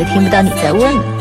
就听不到你在问了。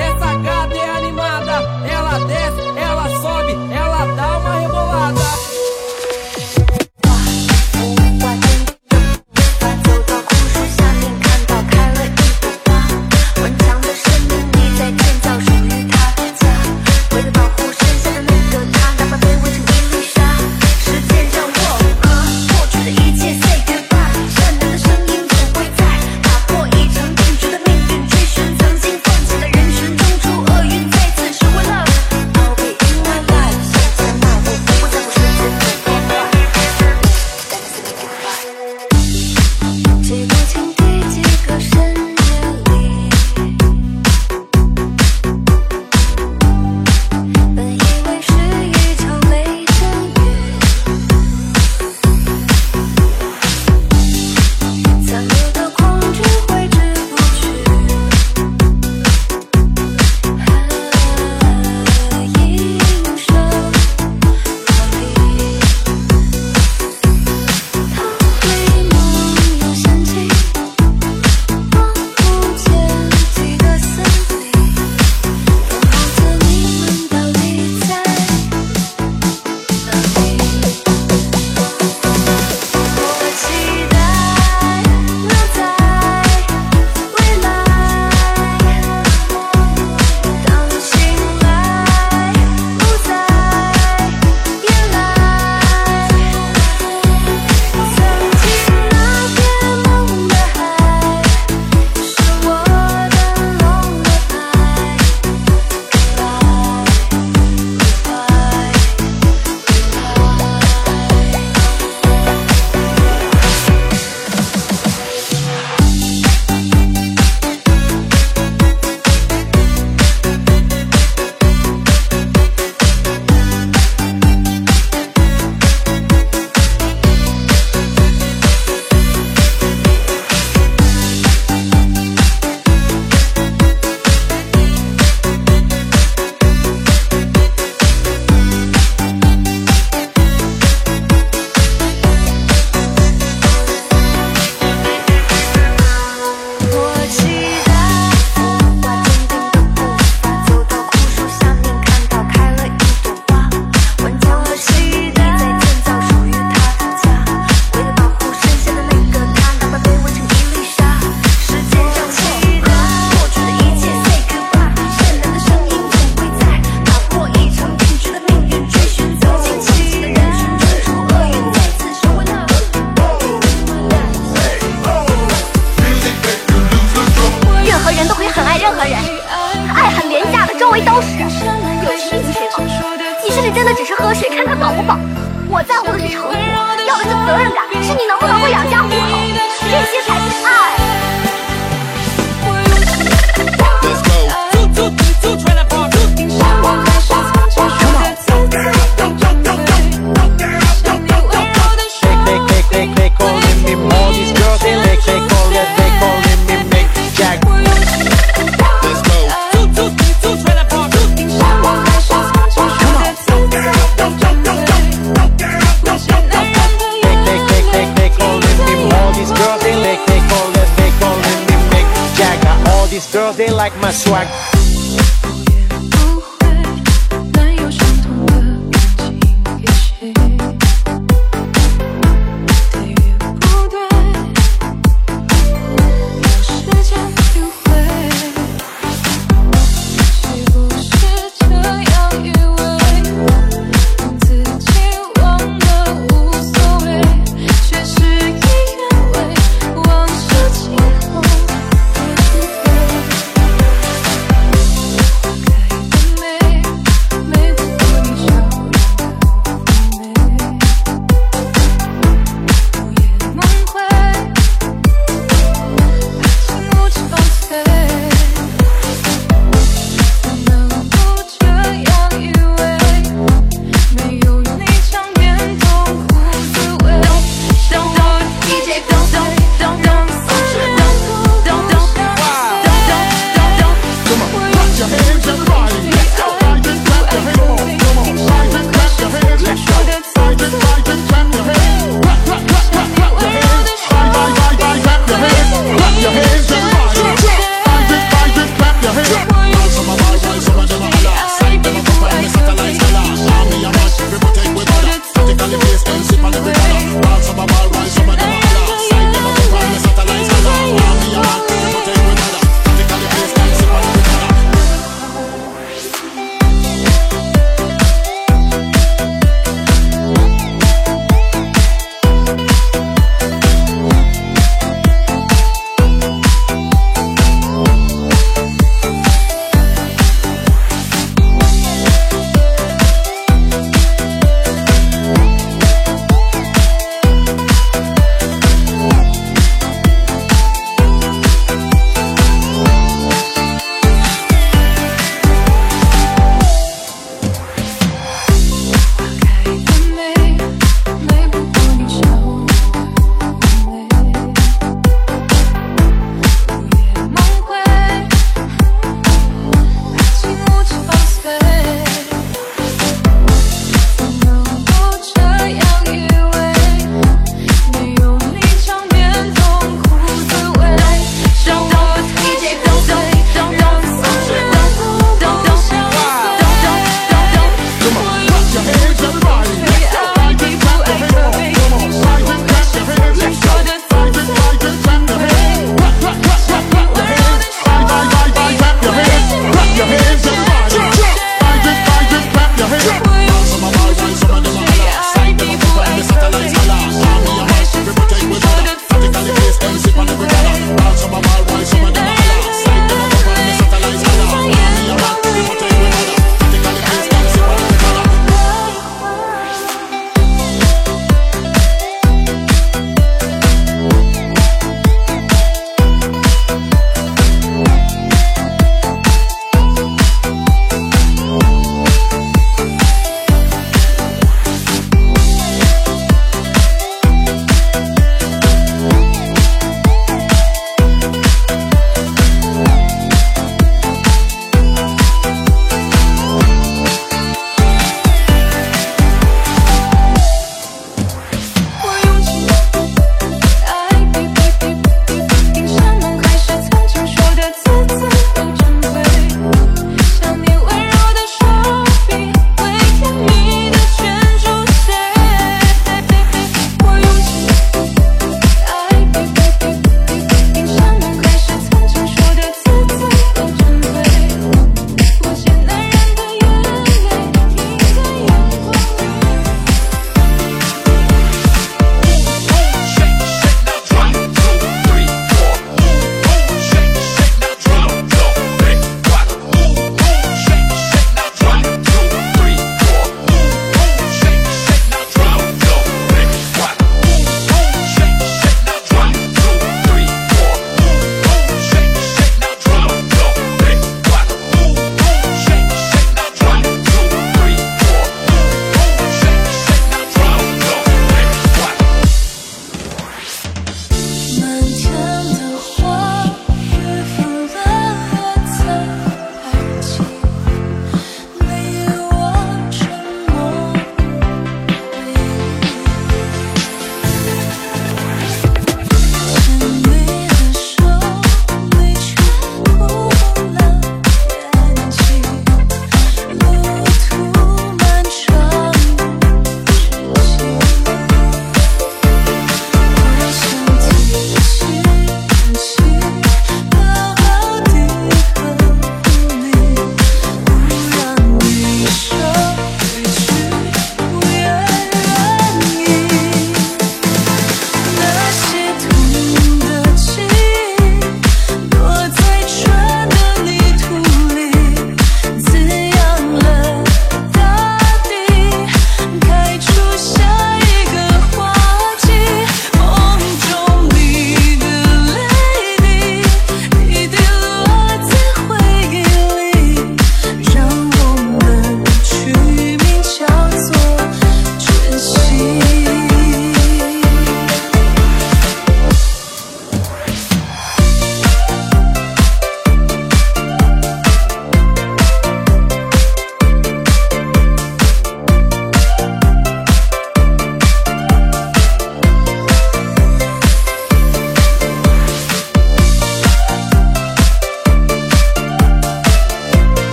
like my swag.